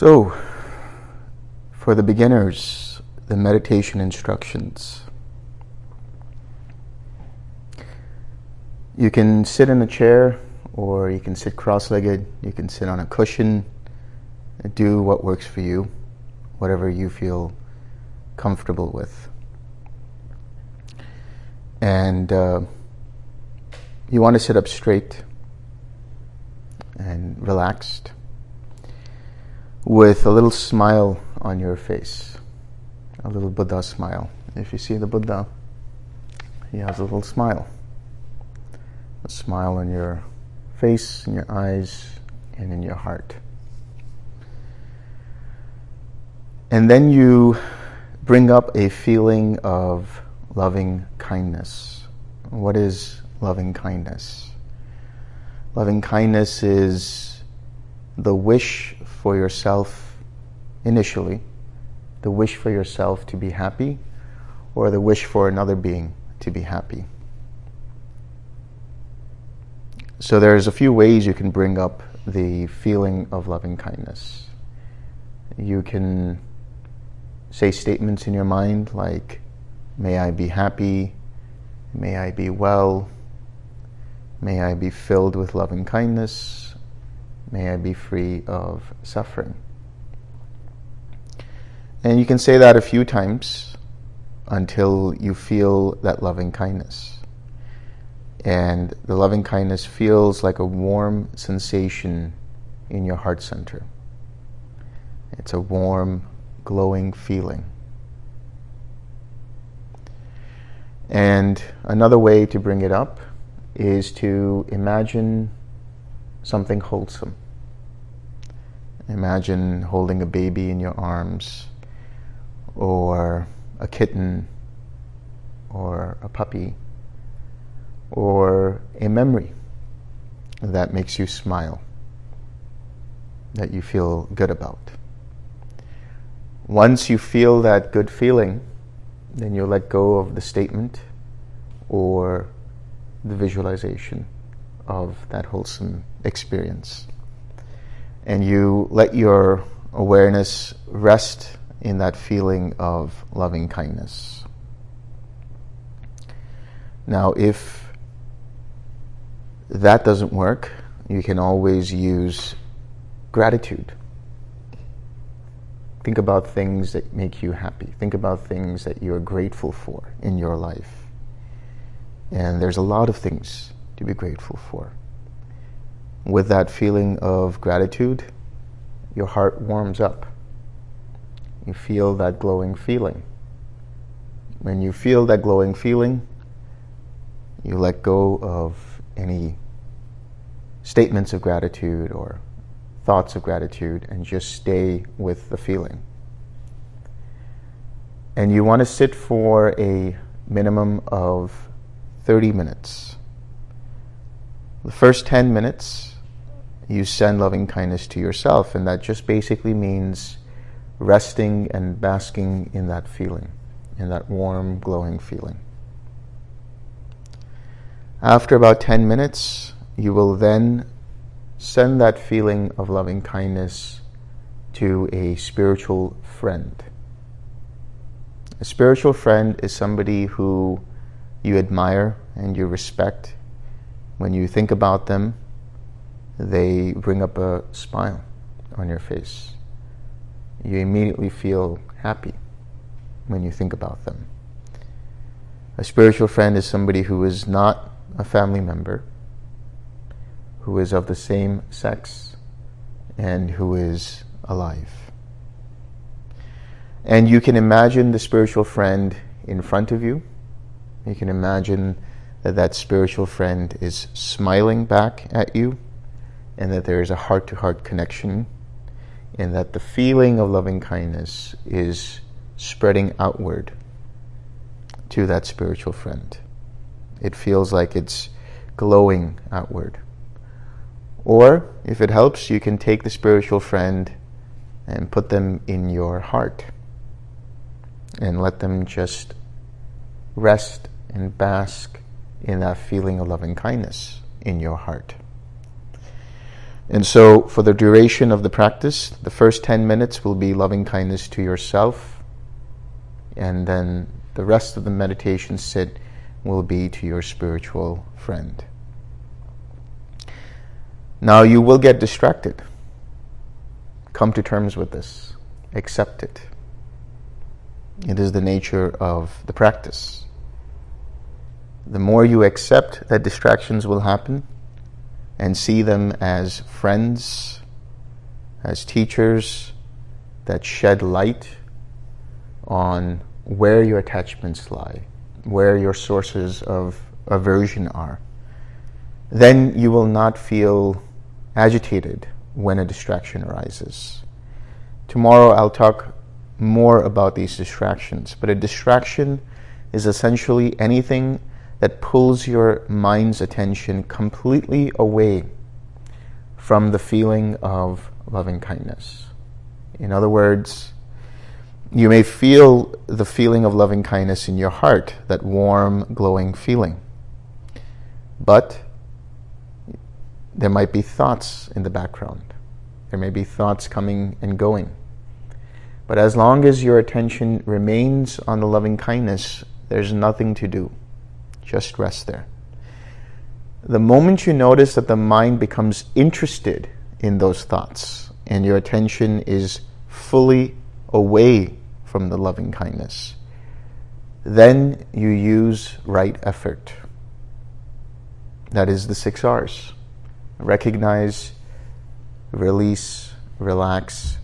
So, for the beginners, the meditation instructions. You can sit in a chair or you can sit cross legged, you can sit on a cushion, do what works for you, whatever you feel comfortable with. And uh, you want to sit up straight and relaxed with a little smile on your face, a little Buddha smile. If you see the Buddha, he has a little smile. A smile on your face, in your eyes, and in your heart. And then you bring up a feeling of loving kindness. What is loving kindness? Loving kindness is the wish for yourself initially, the wish for yourself to be happy, or the wish for another being to be happy. So there's a few ways you can bring up the feeling of loving kindness. You can say statements in your mind like, May I be happy, may I be well, may I be filled with loving kindness, May I be free of suffering. And you can say that a few times until you feel that loving kindness. And the loving kindness feels like a warm sensation in your heart center. It's a warm, glowing feeling. And another way to bring it up is to imagine something wholesome. Imagine holding a baby in your arms, or a kitten, or a puppy, or a memory that makes you smile, that you feel good about. Once you feel that good feeling, then you let go of the statement or the visualization of that wholesome experience and you let your awareness rest in that feeling of loving kindness. Now, if that doesn't work, you can always use gratitude. Think about things that make you happy. Think about things that you're grateful for in your life. And there's a lot of things to be grateful for with that feeling of gratitude, your heart warms up. You feel that glowing feeling. When you feel that glowing feeling, you let go of any statements of gratitude or thoughts of gratitude and just stay with the feeling. And you want to sit for a minimum of 30 minutes. The first 10 minutes, you send loving kindness to yourself. And that just basically means resting and basking in that feeling, in that warm, glowing feeling. After about 10 minutes, you will then send that feeling of loving kindness to a spiritual friend. A spiritual friend is somebody who you admire and you respect. When you think about them, they bring up a smile on your face. You immediately feel happy when you think about them. A spiritual friend is somebody who is not a family member, who is of the same sex, and who is alive. And you can imagine the spiritual friend in front of you. You can imagine that that spiritual friend is smiling back at you and that there is a heart to heart connection, and that the feeling of loving kindness is spreading outward to that spiritual friend. It feels like it's glowing outward. Or, if it helps, you can take the spiritual friend and put them in your heart and let them just rest and bask in that feeling of loving kindness in your heart. And so, for the duration of the practice, the first 10 minutes will be loving kindness to yourself, and then the rest of the meditation sit will be to your spiritual friend. Now, you will get distracted. Come to terms with this, accept it. It is the nature of the practice. The more you accept that distractions will happen and see them as friends, as teachers that shed light on where your attachments lie, where your sources of aversion are, then you will not feel agitated when a distraction arises. Tomorrow I'll talk more about these distractions, but a distraction is essentially anything that pulls your mind's attention completely away from the feeling of loving kindness. In other words, you may feel the feeling of loving kindness in your heart, that warm, glowing feeling. But there might be thoughts in the background. There may be thoughts coming and going. But as long as your attention remains on the loving kindness, there's nothing to do. Just rest there. The moment you notice that the mind becomes interested in those thoughts and your attention is fully away from the loving kindness, then you use right effort. That is the six R's. Recognize, release, relax,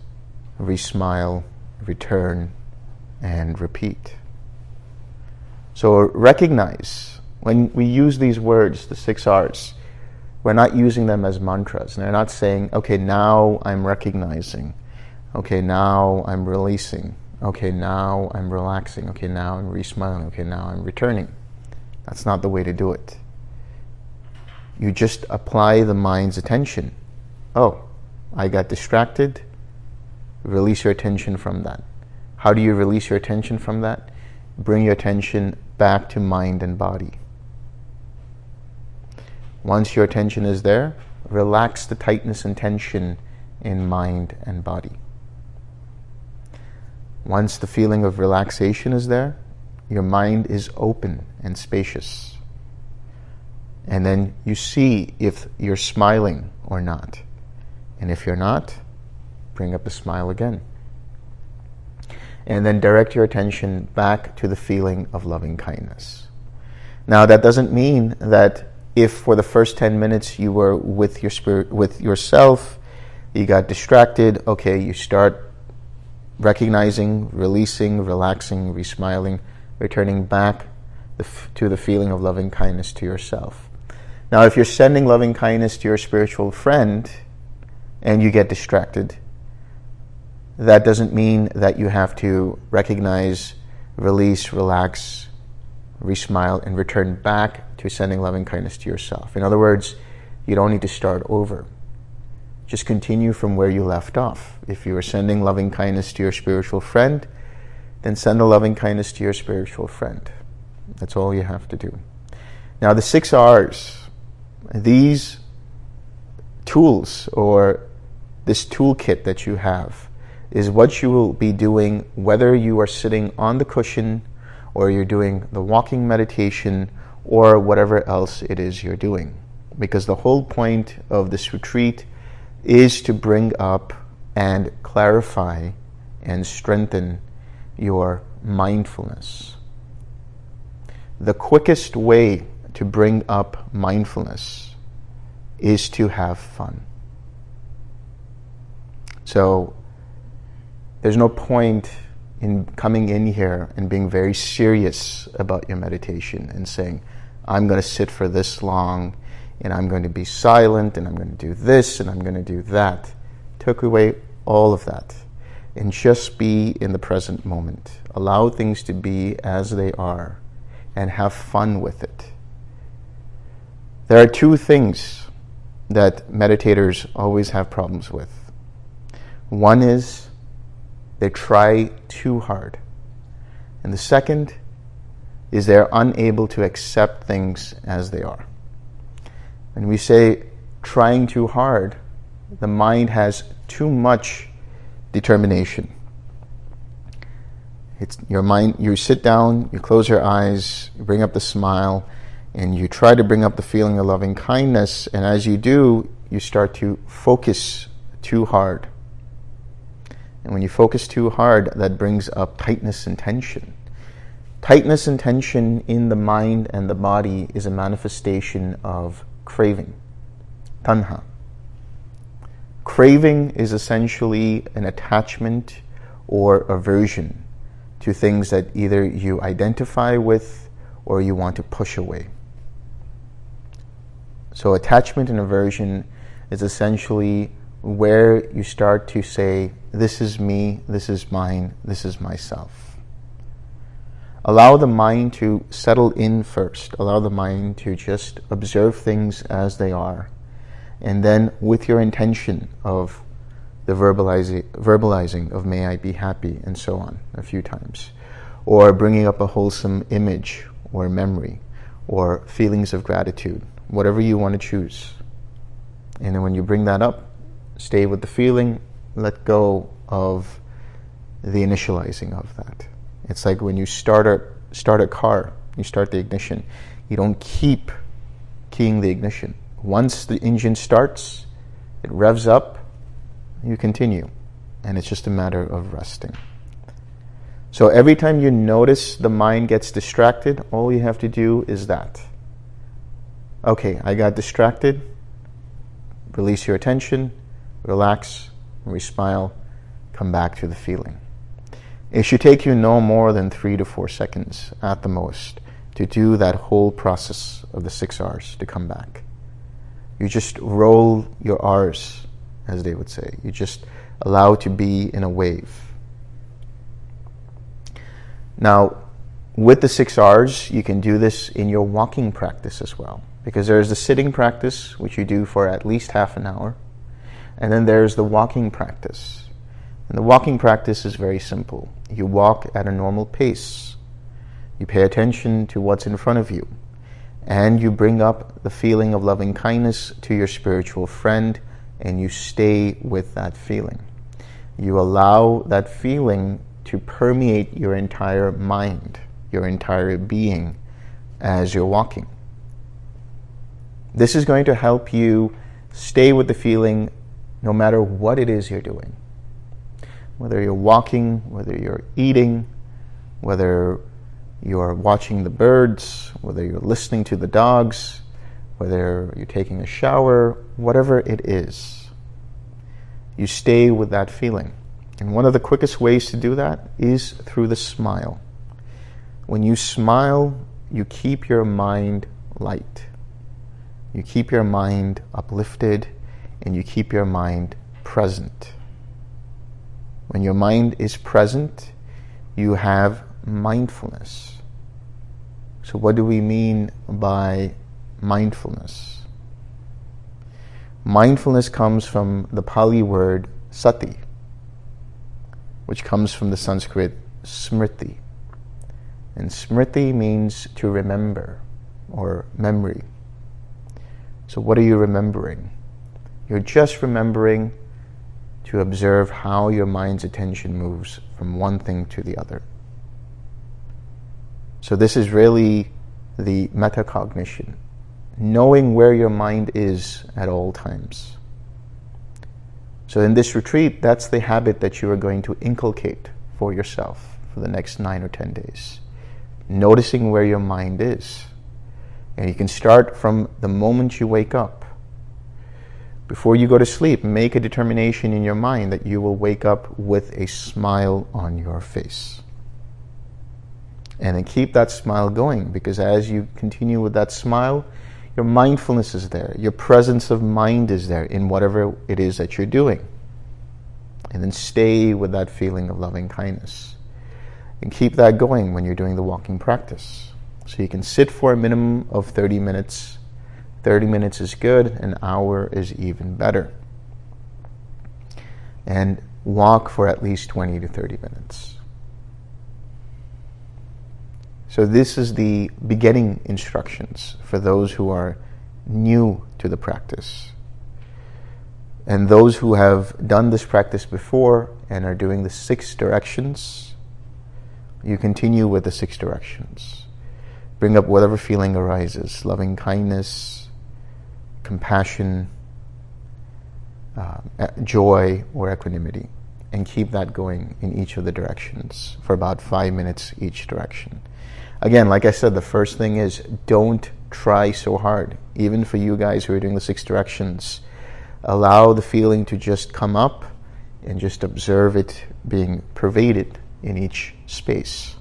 resmile, return, and repeat. So recognize when we use these words, the six R's, we're not using them as mantras. They're not saying, okay, now I'm recognizing. Okay, now I'm releasing. Okay, now I'm relaxing. Okay, now I'm resmiling. Okay, now I'm returning. That's not the way to do it. You just apply the mind's attention. Oh, I got distracted. Release your attention from that. How do you release your attention from that? Bring your attention back to mind and body. Once your attention is there, relax the tightness and tension in mind and body. Once the feeling of relaxation is there, your mind is open and spacious. And then you see if you're smiling or not. And if you're not, bring up the smile again and then direct your attention back to the feeling of loving kindness. Now, that doesn't mean that if for the first 10 minutes you were with your spirit, with yourself, you got distracted, okay, you start recognizing, releasing, relaxing, resmiling, returning back the f- to the feeling of loving kindness to yourself. Now, if you're sending loving kindness to your spiritual friend and you get distracted, that doesn't mean that you have to recognize, release, relax, resmile, and return back to sending loving kindness to yourself. In other words, you don't need to start over. Just continue from where you left off. If you are sending loving kindness to your spiritual friend, then send the loving kindness to your spiritual friend. That's all you have to do. Now, the six R's, these tools or this toolkit that you have, is what you will be doing whether you are sitting on the cushion or you're doing the walking meditation or whatever else it is you're doing. Because the whole point of this retreat is to bring up and clarify and strengthen your mindfulness. The quickest way to bring up mindfulness is to have fun. So there's no point in coming in here and being very serious about your meditation and saying, I'm going to sit for this long and I'm going to be silent and I'm going to do this and I'm going to do that. Took away all of that and just be in the present moment. Allow things to be as they are and have fun with it. There are two things that meditators always have problems with. One is they try too hard. And the second is they're unable to accept things as they are. When we say trying too hard, the mind has too much determination. It's your mind, you sit down, you close your eyes, you bring up the smile, and you try to bring up the feeling of loving kindness, and as you do, you start to focus too hard. And when you focus too hard, that brings up tightness and tension. Tightness and tension in the mind and the body is a manifestation of craving, tanha. Craving is essentially an attachment or aversion to things that either you identify with or you want to push away. So, attachment and aversion is essentially where you start to say, This is me, this is mine, this is myself. Allow the mind to settle in first. Allow the mind to just observe things as they are and then with your intention of the verbalizing, verbalizing of may I be happy and so on a few times, or bringing up a wholesome image or memory or feelings of gratitude, whatever you want to choose. And then when you bring that up, stay with the feeling, let go of the initializing of that. It's like when you start a, start a car, you start the ignition, you don't keep keying the ignition once the engine starts, it revs up, you continue. And it's just a matter of resting. So every time you notice the mind gets distracted, all you have to do is that. Okay, I got distracted. Release your attention, relax, resmile, come back to the feeling. It should take you no more than three to four seconds at the most to do that whole process of the six R's to come back. You just roll your R's, as they would say. You just allow to be in a wave. Now, with the six R's, you can do this in your walking practice as well. Because there's the sitting practice, which you do for at least half an hour. And then there's the walking practice. And the walking practice is very simple. You walk at a normal pace. You pay attention to what's in front of you and you bring up the feeling of loving kindness to your spiritual friend and you stay with that feeling. You allow that feeling to permeate your entire mind, your entire being as you're walking. This is going to help you stay with the feeling no matter what it is you're doing. Whether you're walking, whether you're eating, whether you're watching the birds, whether you're listening to the dogs, whether you're taking a shower, whatever it is, you stay with that feeling. And one of the quickest ways to do that is through the smile. When you smile, you keep your mind light. You keep your mind uplifted and you keep your mind present. When your mind is present, you have mindfulness. So, what do we mean by mindfulness? Mindfulness comes from the Pali word sati, which comes from the Sanskrit smriti. And smriti means to remember or memory. So, what are you remembering? You're just remembering to observe how your mind's attention moves from one thing to the other. So this is really the metacognition, knowing where your mind is at all times. So in this retreat, that's the habit that you are going to inculcate for yourself for the next nine or ten days. Noticing where your mind is. And you can start from the moment you wake up. Before you go to sleep, make a determination in your mind that you will wake up with a smile on your face and then keep that smile going because as you continue with that smile, your mindfulness is there, your presence of mind is there in whatever it is that you're doing. And then stay with that feeling of loving kindness. And keep that going when you're doing the walking practice. So you can sit for a minimum of 30 minutes. 30 minutes is good, an hour is even better. And walk for at least 20 to 30 minutes. So, this is the beginning instructions for those who are new to the practice. And those who have done this practice before and are doing the six directions, you continue with the six directions. Bring up whatever feeling arises loving kindness, compassion, uh, joy, or equanimity. And keep that going in each of the directions for about five minutes each direction. Again, like I said, the first thing is don't try so hard. Even for you guys who are doing the six directions, allow the feeling to just come up and just observe it being pervaded in each space.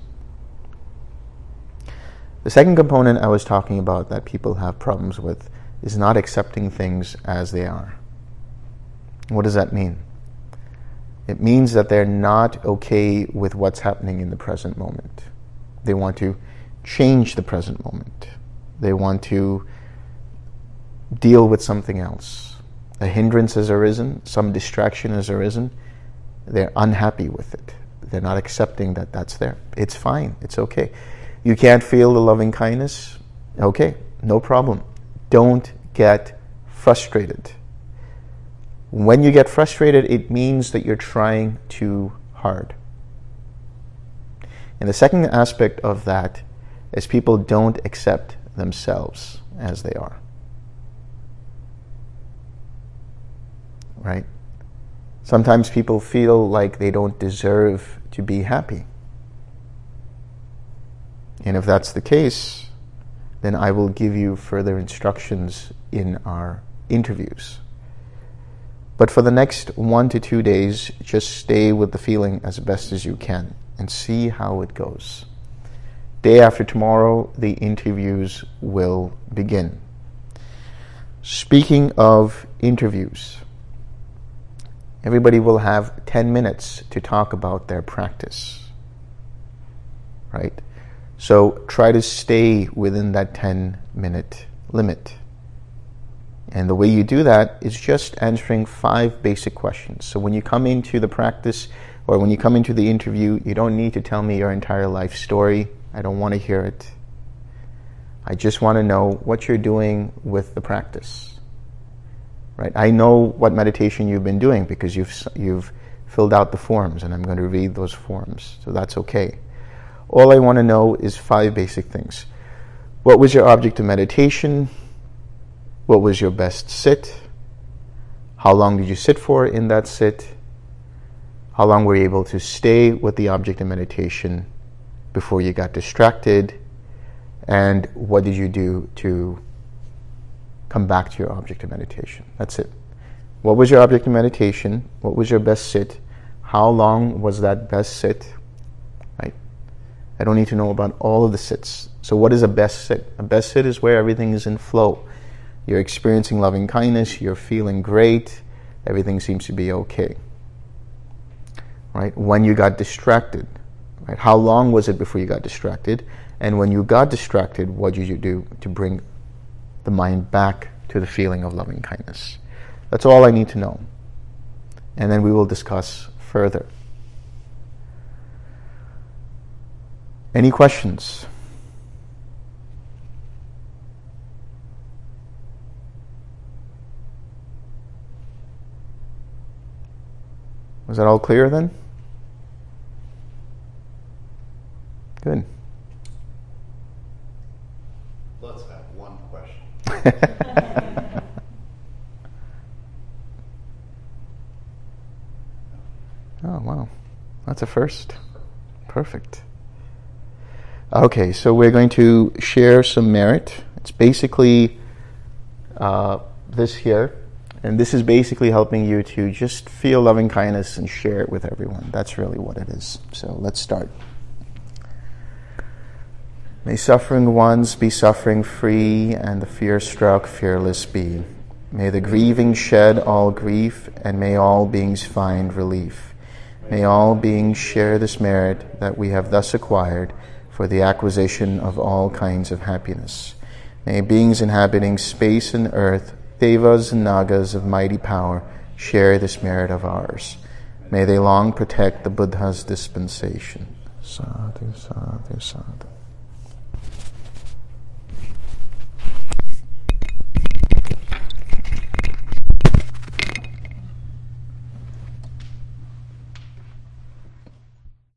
The second component I was talking about that people have problems with is not accepting things as they are. What does that mean? It means that they're not okay with what's happening in the present moment. They want to change the present moment. They want to deal with something else. A hindrance has arisen, some distraction has arisen. They're unhappy with it. They're not accepting that that's there. It's fine, it's okay. You can't feel the loving kindness? Okay, no problem. Don't get frustrated. When you get frustrated, it means that you're trying too hard. And the second aspect of that is people don't accept themselves as they are. Right? Sometimes people feel like they don't deserve to be happy. And if that's the case, then I will give you further instructions in our interviews. But for the next one to two days, just stay with the feeling as best as you can and see how it goes. Day after tomorrow, the interviews will begin. Speaking of interviews, everybody will have 10 minutes to talk about their practice. Right? So try to stay within that 10 minute limit. And the way you do that is just answering five basic questions. So when you come into the practice or when you come into the interview, you don't need to tell me your entire life story. I don't want to hear it. I just want to know what you're doing with the practice. Right? I know what meditation you've been doing because you've you've filled out the forms and I'm going to read those forms. So that's okay. All I want to know is five basic things. What was your object of meditation? What was your best sit? How long did you sit for in that sit? How long were you able to stay with the object of meditation before you got distracted? And what did you do to come back to your object of meditation? That's it. What was your object of meditation? What was your best sit? How long was that best sit? I don't need to know about all of the sits. So, what is a best sit? A best sit is where everything is in flow. You're experiencing loving kindness, you're feeling great, everything seems to be okay. Right? When you got distracted, right? How long was it before you got distracted? And when you got distracted, what did you do to bring the mind back to the feeling of loving kindness? That's all I need to know. And then we will discuss further. Any questions? Was that all clear then? Good. Let's have one question. oh, wow. That's a first. Perfect. Okay, so we're going to share some merit. It's basically uh, this here, and this is basically helping you to just feel loving kindness and share it with everyone. That's really what it is. So let's start. May suffering ones be suffering free, and the fear struck fearless be. May the grieving shed all grief, and may all beings find relief. May all beings share this merit that we have thus acquired for the acquisition of all kinds of happiness. May beings inhabiting space and earth, devas and nagas of mighty power, share this merit of ours. May they long protect the Buddha's dispensation. Sadhu, sadhu, sadhu.